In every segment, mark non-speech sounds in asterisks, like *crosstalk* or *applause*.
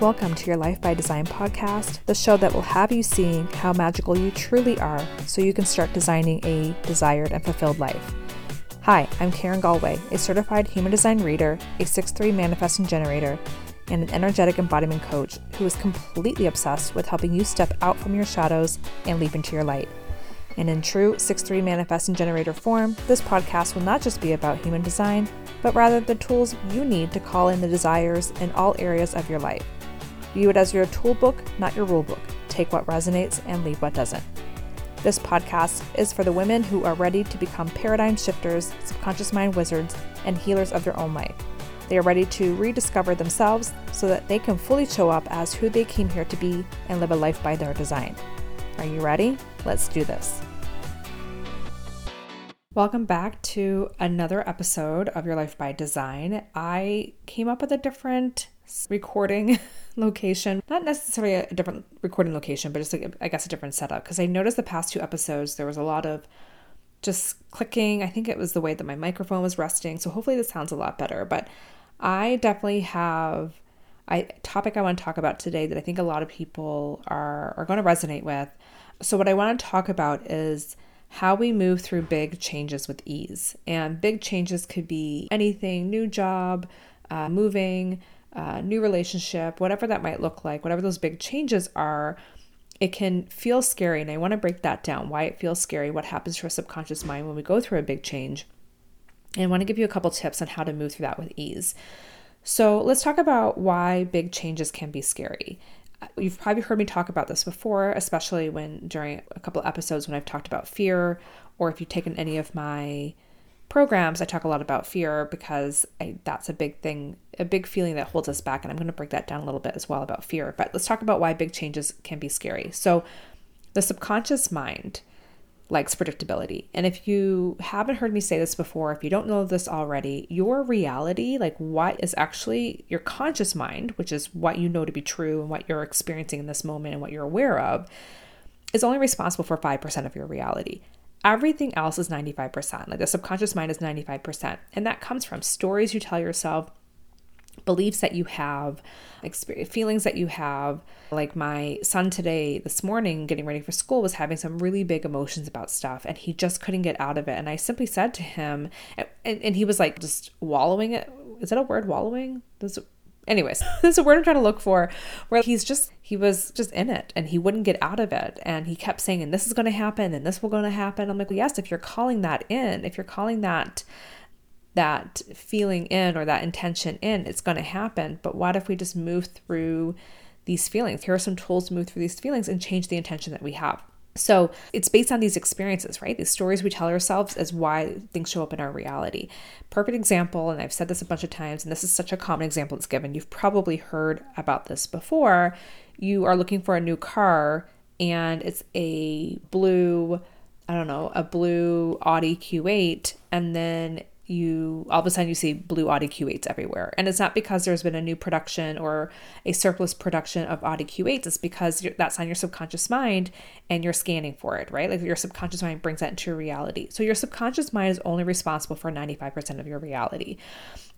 Welcome to your Life by Design podcast, the show that will have you seeing how magical you truly are so you can start designing a desired and fulfilled life. Hi, I'm Karen Galway, a certified human design reader, a 6-3 manifesting generator, and an energetic embodiment coach who is completely obsessed with helping you step out from your shadows and leap into your light. And in true 6-3 manifesting generator form, this podcast will not just be about human design, but rather the tools you need to call in the desires in all areas of your life. View it as your toolbook, not your rulebook. Take what resonates and leave what doesn't. This podcast is for the women who are ready to become paradigm shifters, subconscious mind wizards, and healers of their own life. They are ready to rediscover themselves so that they can fully show up as who they came here to be and live a life by their design. Are you ready? Let's do this. Welcome back to another episode of Your Life by Design. I came up with a different recording *laughs* location. Not necessarily a different recording location, but just like, I guess a different setup. Because I noticed the past two episodes, there was a lot of just clicking. I think it was the way that my microphone was resting. So hopefully this sounds a lot better. But I definitely have a topic I want to talk about today that I think a lot of people are, are going to resonate with. So what I want to talk about is how we move through big changes with ease. And big changes could be anything new job, uh, moving, uh, new relationship, whatever that might look like, whatever those big changes are, it can feel scary. And I want to break that down why it feels scary, what happens to our subconscious mind when we go through a big change. And I want to give you a couple tips on how to move through that with ease. So let's talk about why big changes can be scary. You've probably heard me talk about this before, especially when during a couple episodes when I've talked about fear, or if you've taken any of my programs, I talk a lot about fear because I, that's a big thing, a big feeling that holds us back. And I'm going to break that down a little bit as well about fear. But let's talk about why big changes can be scary. So, the subconscious mind likes predictability. And if you haven't heard me say this before, if you don't know this already, your reality, like what is actually your conscious mind, which is what you know to be true and what you're experiencing in this moment and what you're aware of, is only responsible for 5% of your reality. Everything else is 95%. Like the subconscious mind is 95%. And that comes from stories you tell yourself, beliefs that you have, feelings that you have. Like my son today, this morning, getting ready for school, was having some really big emotions about stuff and he just couldn't get out of it. And I simply said to him, and, and he was like just wallowing it. Is that a word, wallowing? Does anyways, *laughs* this is a word I'm trying to look for where he's just, he was just in it and he wouldn't get out of it. And he kept saying, and this is going to happen and this will going to happen. I'm like, well, yes, if you're calling that in, if you're calling that, that feeling in or that intention in, it's going to happen. But what if we just move through these feelings? Here are some tools to move through these feelings and change the intention that we have. So it's based on these experiences, right? These stories we tell ourselves is why things show up in our reality. Perfect example, and I've said this a bunch of times, and this is such a common example that's given. You've probably heard about this before. You are looking for a new car, and it's a blue, I don't know, a blue Audi Q8, and then you all of a sudden you see blue Audi Q8s everywhere. And it's not because there's been a new production or a surplus production of Audi Q8s. It's because that's on your subconscious mind and you're scanning for it, right? Like your subconscious mind brings that into reality. So your subconscious mind is only responsible for 95% of your reality.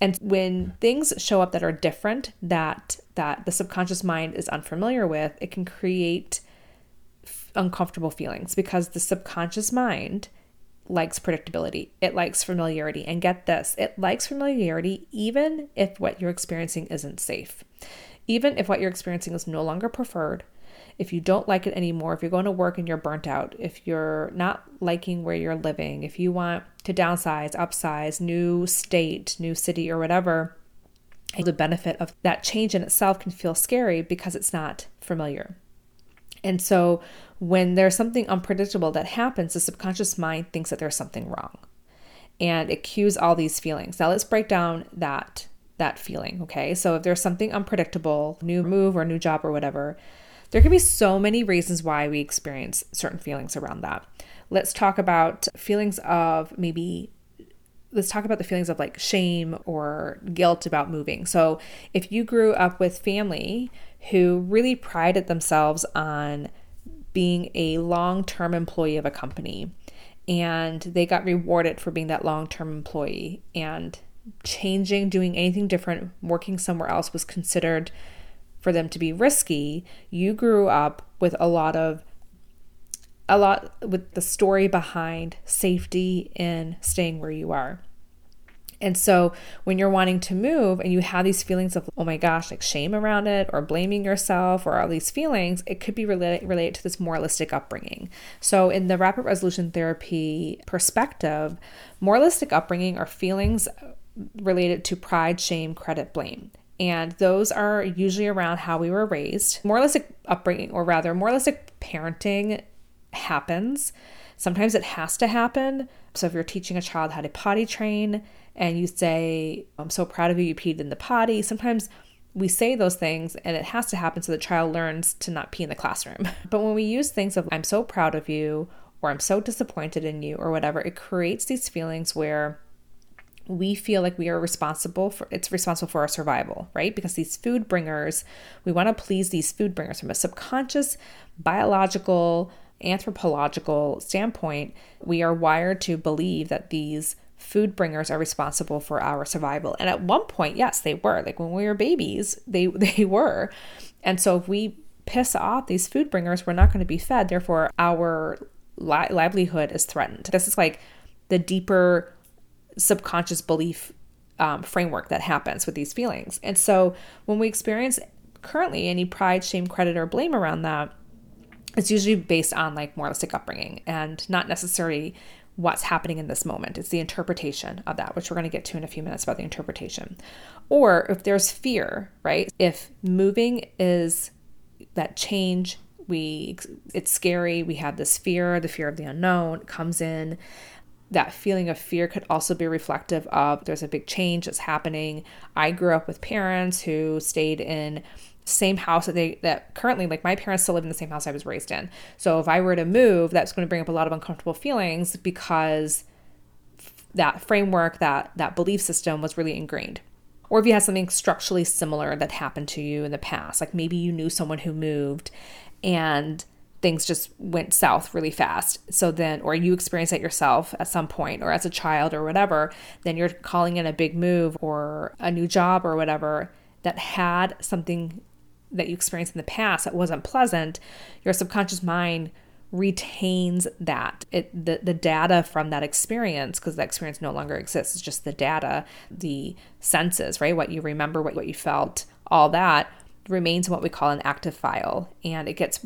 And when things show up that are different, that that the subconscious mind is unfamiliar with, it can create uncomfortable feelings because the subconscious mind likes predictability. It likes familiarity. And get this it likes familiarity even if what you're experiencing isn't safe. Even if what you're experiencing is no longer preferred, if you don't like it anymore, if you're going to work and you're burnt out, if you're not liking where you're living, if you want to downsize, upsize, new state, new city, or whatever, the benefit of that change in itself can feel scary because it's not familiar. And so when there's something unpredictable that happens, the subconscious mind thinks that there's something wrong. And it cues all these feelings. Now let's break down that that feeling, okay? So if there's something unpredictable, new move or new job or whatever, there can be so many reasons why we experience certain feelings around that. Let's talk about feelings of maybe let's talk about the feelings of like shame or guilt about moving. So, if you grew up with family who really prided themselves on being a long term employee of a company and they got rewarded for being that long term employee. And changing, doing anything different, working somewhere else was considered for them to be risky. You grew up with a lot of a lot with the story behind safety in staying where you are. And so when you're wanting to move and you have these feelings of, oh my gosh, like shame around it or blaming yourself or all these feelings, it could be related, related to this moralistic upbringing. So in the rapid resolution therapy perspective, moralistic upbringing are feelings related to pride, shame, credit, blame. And those are usually around how we were raised. Moralistic upbringing, or rather, moralistic parenting happens. Sometimes it has to happen. So if you're teaching a child how to potty train and you say, I'm so proud of you, you peed in the potty, sometimes we say those things and it has to happen so the child learns to not pee in the classroom. *laughs* But when we use things of, I'm so proud of you, or I'm so disappointed in you, or whatever, it creates these feelings where we feel like we are responsible for it's responsible for our survival, right? Because these food bringers, we want to please these food bringers from a subconscious biological anthropological standpoint, we are wired to believe that these food bringers are responsible for our survival. And at one point, yes, they were. Like when we were babies, they *laughs* they were. And so if we piss off these food bringers, we're not going to be fed. Therefore, our li- livelihood is threatened. This is like the deeper subconscious belief um, framework that happens with these feelings. And so when we experience currently any pride, shame, credit, or blame around that, it's usually based on like moralistic upbringing and not necessarily what's happening in this moment. It's the interpretation of that, which we're going to get to in a few minutes about the interpretation. Or if there's fear, right? If moving is that change, we it's scary, we have this fear, the fear of the unknown comes in. That feeling of fear could also be reflective of there's a big change that's happening. I grew up with parents who stayed in same house that they that currently like my parents still live in the same house I was raised in. So if I were to move, that's going to bring up a lot of uncomfortable feelings because that framework, that that belief system was really ingrained. Or if you had something structurally similar that happened to you in the past, like maybe you knew someone who moved and things just went south really fast. So then, or you experienced it yourself at some point, or as a child, or whatever, then you're calling in a big move or a new job or whatever that had something that you experienced in the past that wasn't pleasant, your subconscious mind retains that. It the, the data from that experience because that experience no longer exists it's just the data the senses right? What you remember what, what you felt all that remains in what we call an active file. And it gets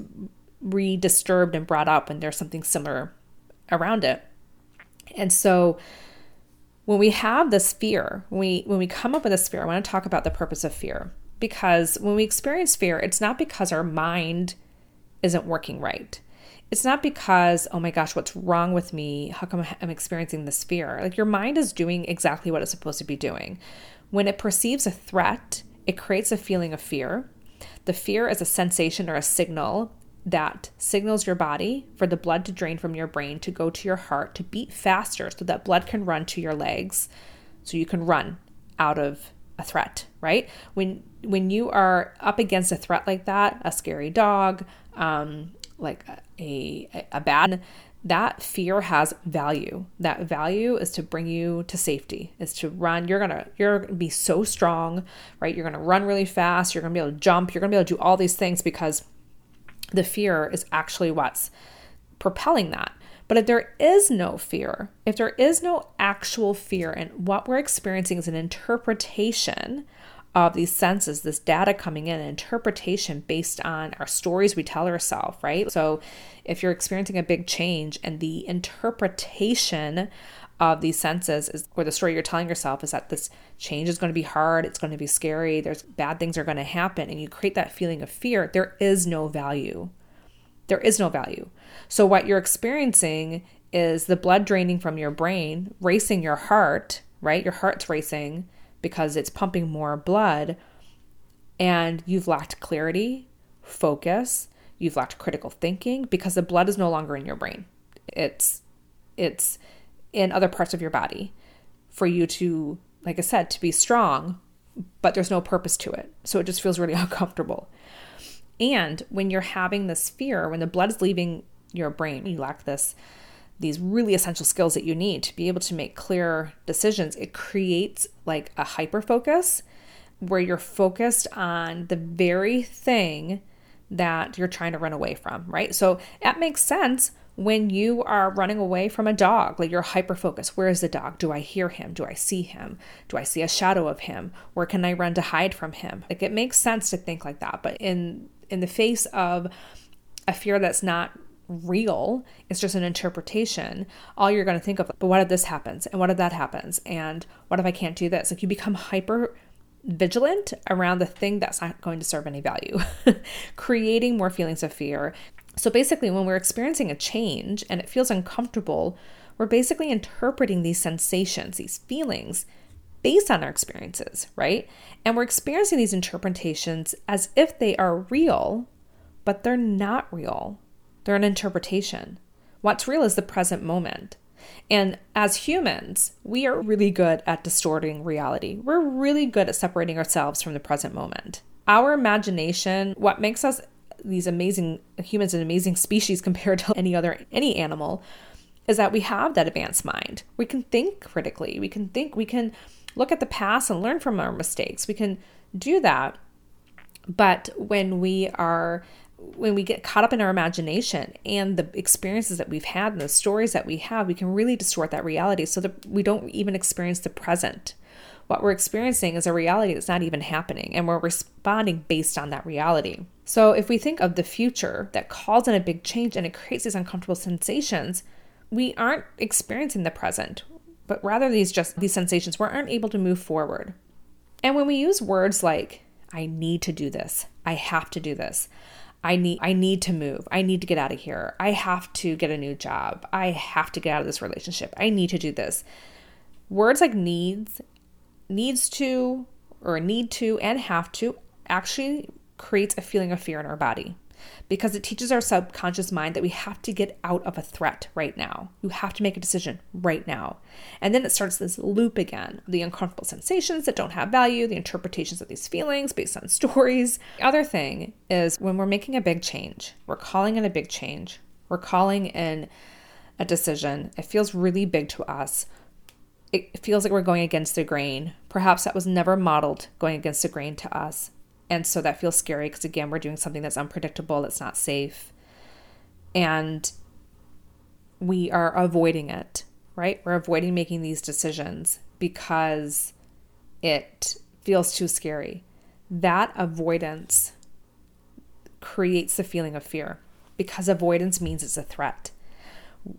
redisturbed and brought up when there's something similar around it. And so when we have this fear we when we come up with this fear i want to talk about the purpose of fear because when we experience fear, it's not because our mind isn't working right. It's not because, oh my gosh, what's wrong with me? How come I'm experiencing this fear? Like your mind is doing exactly what it's supposed to be doing. When it perceives a threat, it creates a feeling of fear. The fear is a sensation or a signal that signals your body for the blood to drain from your brain to go to your heart to beat faster so that blood can run to your legs so you can run out of a threat, right? When when you are up against a threat like that, a scary dog, um, like a, a, a bad, that fear has value. That value is to bring you to safety. Is to run. You're gonna you're gonna be so strong, right? You're gonna run really fast. You're gonna be able to jump. You're gonna be able to do all these things because the fear is actually what's propelling that. But if there is no fear, if there is no actual fear, and what we're experiencing is an interpretation of these senses, this data coming in, an interpretation based on our stories we tell ourselves, right? So if you're experiencing a big change and the interpretation of these senses is or the story you're telling yourself is that this change is going to be hard, it's going to be scary, there's bad things are going to happen and you create that feeling of fear, there is no value. There is no value. So, what you're experiencing is the blood draining from your brain, racing your heart, right? Your heart's racing because it's pumping more blood, and you've lacked clarity, focus, you've lacked critical thinking because the blood is no longer in your brain. It's it's in other parts of your body for you to like I said to be strong, but there's no purpose to it. So it just feels really *laughs* uncomfortable. And when you're having this fear, when the blood is leaving your brain, you lack this these really essential skills that you need to be able to make clear decisions, it creates like a hyper focus where you're focused on the very thing that you're trying to run away from, right? So that makes sense when you are running away from a dog, like you're hyper focused. Where is the dog? Do I hear him? Do I see him? Do I see a shadow of him? Where can I run to hide from him? Like it makes sense to think like that. But in in the face of a fear that's not real, it's just an interpretation, all you're going to think of, but what if this happens? And what if that happens? And what if I can't do this? Like you become hyper vigilant around the thing that's not going to serve any value, *laughs* creating more feelings of fear. So basically, when we're experiencing a change and it feels uncomfortable, we're basically interpreting these sensations, these feelings, based on our experiences, right? And we're experiencing these interpretations as if they are real, but they're not real. They're an interpretation. What's real is the present moment. And as humans, we are really good at distorting reality. We're really good at separating ourselves from the present moment. Our imagination, what makes us these amazing humans an amazing species *laughs* compared to any other any animal is that we have that advanced mind. We can think critically. We can think, we can look at the past and learn from our mistakes. We can do that. But when we are when we get caught up in our imagination and the experiences that we've had and the stories that we have, we can really distort that reality so that we don't even experience the present. What we're experiencing is a reality that's not even happening, and we're responding based on that reality. So, if we think of the future that calls in a big change and it creates these uncomfortable sensations, we aren't experiencing the present, but rather these just these sensations. We aren't able to move forward. And when we use words like, I need to do this, I have to do this, I need I need to move. I need to get out of here. I have to get a new job. I have to get out of this relationship. I need to do this. Words like needs, needs to or need to and have to actually creates a feeling of fear in our body because it teaches our subconscious mind that we have to get out of a threat right now. You have to make a decision right now. And then it starts this loop again the uncomfortable sensations that don't have value, the interpretations of these feelings based on *laughs* stories. The other thing is when we're making a big change, we're calling in a big change, we're calling in a decision, it feels really big to us. It feels like we're going against the grain. Perhaps that was never modeled going against the grain to us. And so that feels scary because, again, we're doing something that's unpredictable, that's not safe. And we are avoiding it, right? We're avoiding making these decisions because it feels too scary. That avoidance creates the feeling of fear because avoidance means it's a threat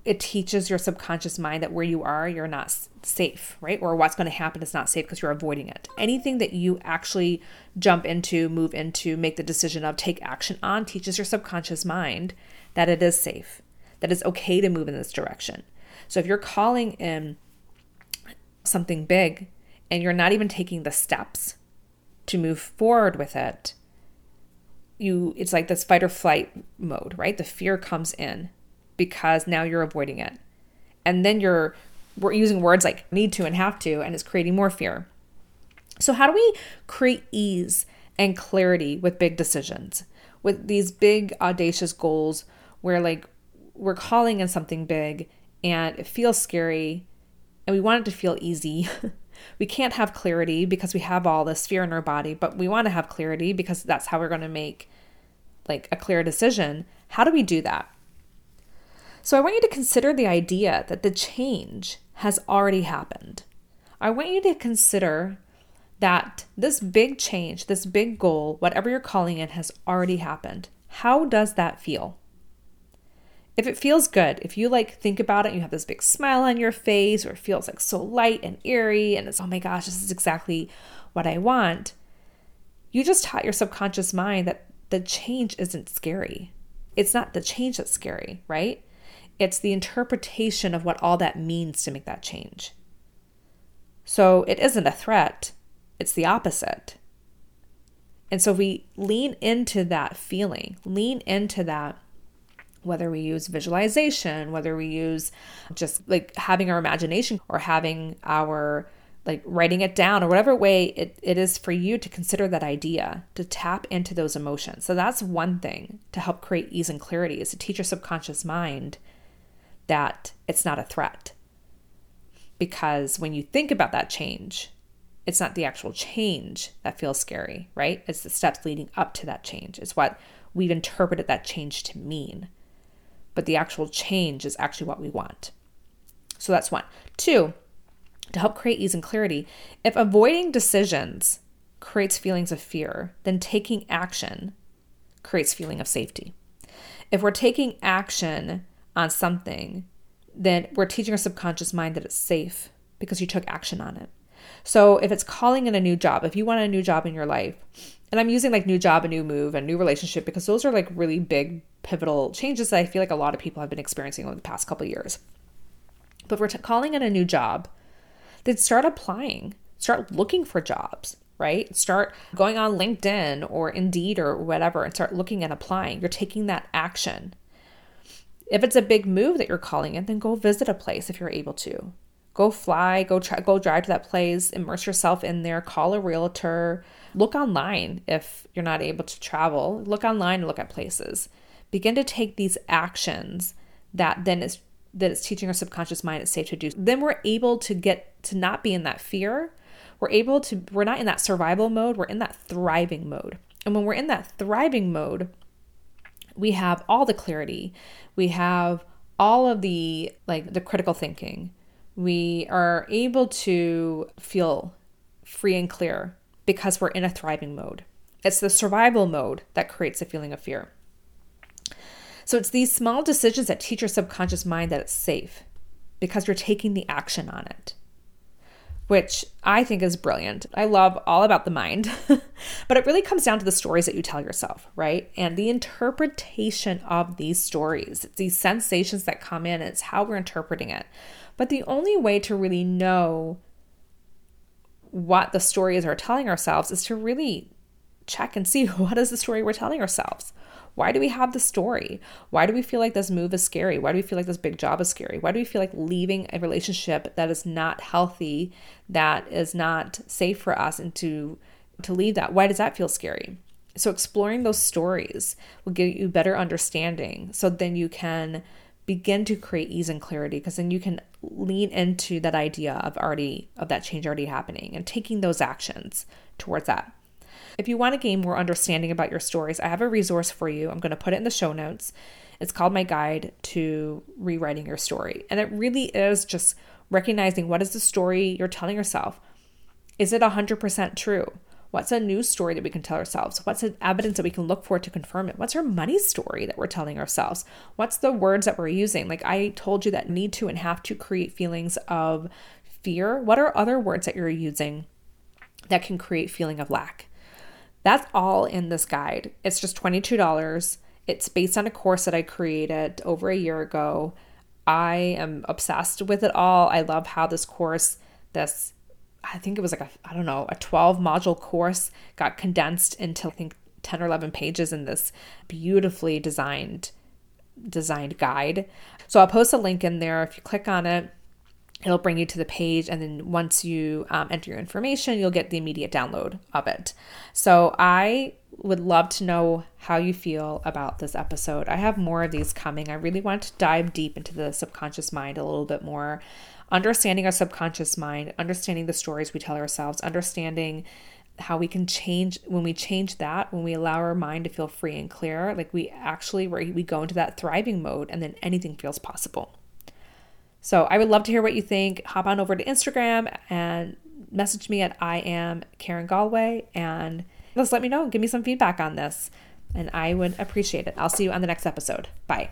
it teaches your subconscious mind that where you are, you're not safe, right? Or what's going to happen is not safe because you're avoiding it. Anything that you actually jump into, move into, make the decision of, take action on, teaches your subconscious mind that it is safe, that it's okay to move in this direction. So if you're calling in something big and you're not even taking the steps to move forward with it, you it's like this fight or flight mode, right? The fear comes in because now you're avoiding it. And then you're we're using words like need to and have to, and it's creating more fear. So, how do we create ease and clarity with big decisions, with these big, audacious goals where, like, we're calling in something big and it feels scary and we want it to feel easy? *laughs* we can't have clarity because we have all this fear in our body, but we want to have clarity because that's how we're going to make like a clear decision. How do we do that? So I want you to consider the idea that the change has already happened. I want you to consider that this big change, this big goal, whatever you're calling it, has already happened. How does that feel? If it feels good, if you like think about it, you have this big smile on your face, or it feels like so light and airy, and it's, oh my gosh, this is exactly what I want, you just taught your subconscious mind that the change isn't scary. It's not the change that's scary, right? It's the interpretation of what all that means to make that change. So it isn't a threat, it's the opposite. And so we lean into that feeling, lean into that, whether we use visualization, whether we use just like having our imagination or having our like writing it down or whatever way it, it is for you to consider that idea, to tap into those emotions. So that's one thing to help create ease and clarity is to teach your subconscious mind that it's not a threat. Because when you think about that change, it's not the actual change that feels scary, right? It's the steps leading up to that change. It's what we've interpreted that change to mean. But the actual change is actually what we want. So that's one. Two, to help create ease and clarity, if avoiding decisions creates feelings of fear, then taking action creates feeling of safety. If we're taking action on something, then we're teaching our subconscious mind that it's safe because you took action on it. So if it's calling in a new job, if you want a new job in your life, and I'm using like new job, a new move, a new relationship because those are like really big pivotal changes that I feel like a lot of people have been experiencing over the past couple years. But we're t- calling in a new job, then start applying, start looking for jobs, right? Start going on LinkedIn or Indeed or whatever and start looking and applying. You're taking that action. If it's a big move that you're calling in, then go visit a place if you're able to. Go fly, go try, go drive to that place, immerse yourself in there, call a realtor, look online if you're not able to travel. Look online and look at places. Begin to take these actions that then is that it's teaching our subconscious mind it's safe to do. Then we're able to get to not be in that fear we're able to, we're not in that survival mode, we're in that thriving mode. And when we're in that thriving mode, we have all the clarity, we have all of the like the critical thinking. We are able to feel free and clear because we're in a thriving mode. It's the survival mode that creates a feeling of fear. So it's these small decisions that teach your subconscious mind that it's safe because you're taking the action on it which I think is brilliant. I love all about the mind, *laughs* but it really comes down to the stories that you tell yourself, right? And the interpretation of these stories, it's these sensations that come in, it's how we're interpreting it. But the only way to really know what the stories are telling ourselves is to really check and see *laughs* what is the story we're telling ourselves. Why do we have the story? Why do we feel like this move is scary? Why do we feel like this big job is scary? Why do we feel like leaving a relationship that is not healthy, that is not safe for us, and to to leave that? Why does that feel scary? So exploring those stories will give you better understanding. So then you can begin to create ease and clarity because then you can lean into that idea of already of that change already happening and taking those actions towards that. If you want to gain more understanding about your stories, I have a resource for you. I'm going to put it in the show notes. It's called My Guide to Rewriting Your Story. And it really is just recognizing what is the story you're telling yourself. Is it 100% true? What's a news story that we can tell ourselves? What's the evidence that we can look for to confirm it? What's our money story that we're telling ourselves? What's the words that we're using? Like I told you that need to and have to create feelings of fear. What are other words that you're using that can create feeling of lack? That's all in this guide. It's just $22. It's based on a course that I created over a year ago. I am obsessed with it all. I love how this course, this, I think it was like a, I don't know, a 12 module course got condensed into, I think, 10 or 11 pages in this beautifully designed designed guide. So I'll post a link in there. If you click on it, it'll bring you to the page and then once you um, enter your information you'll get the immediate download of it. So i would love to know how you feel about this episode. I have more of these coming. I really want to dive deep into the subconscious mind a little bit more. Understanding our subconscious mind understanding the stories we tell ourselves understanding how we can change when we change that when we allow our mind to feel free and clear like we actually we go into that thriving mode and then anything feels possible so I would love to hear what you think. Hop on over to Instagram and message me at I am Karen Galway and just let me know. Give me some feedback on this, and I would appreciate it. I'll see you on the next episode. Bye.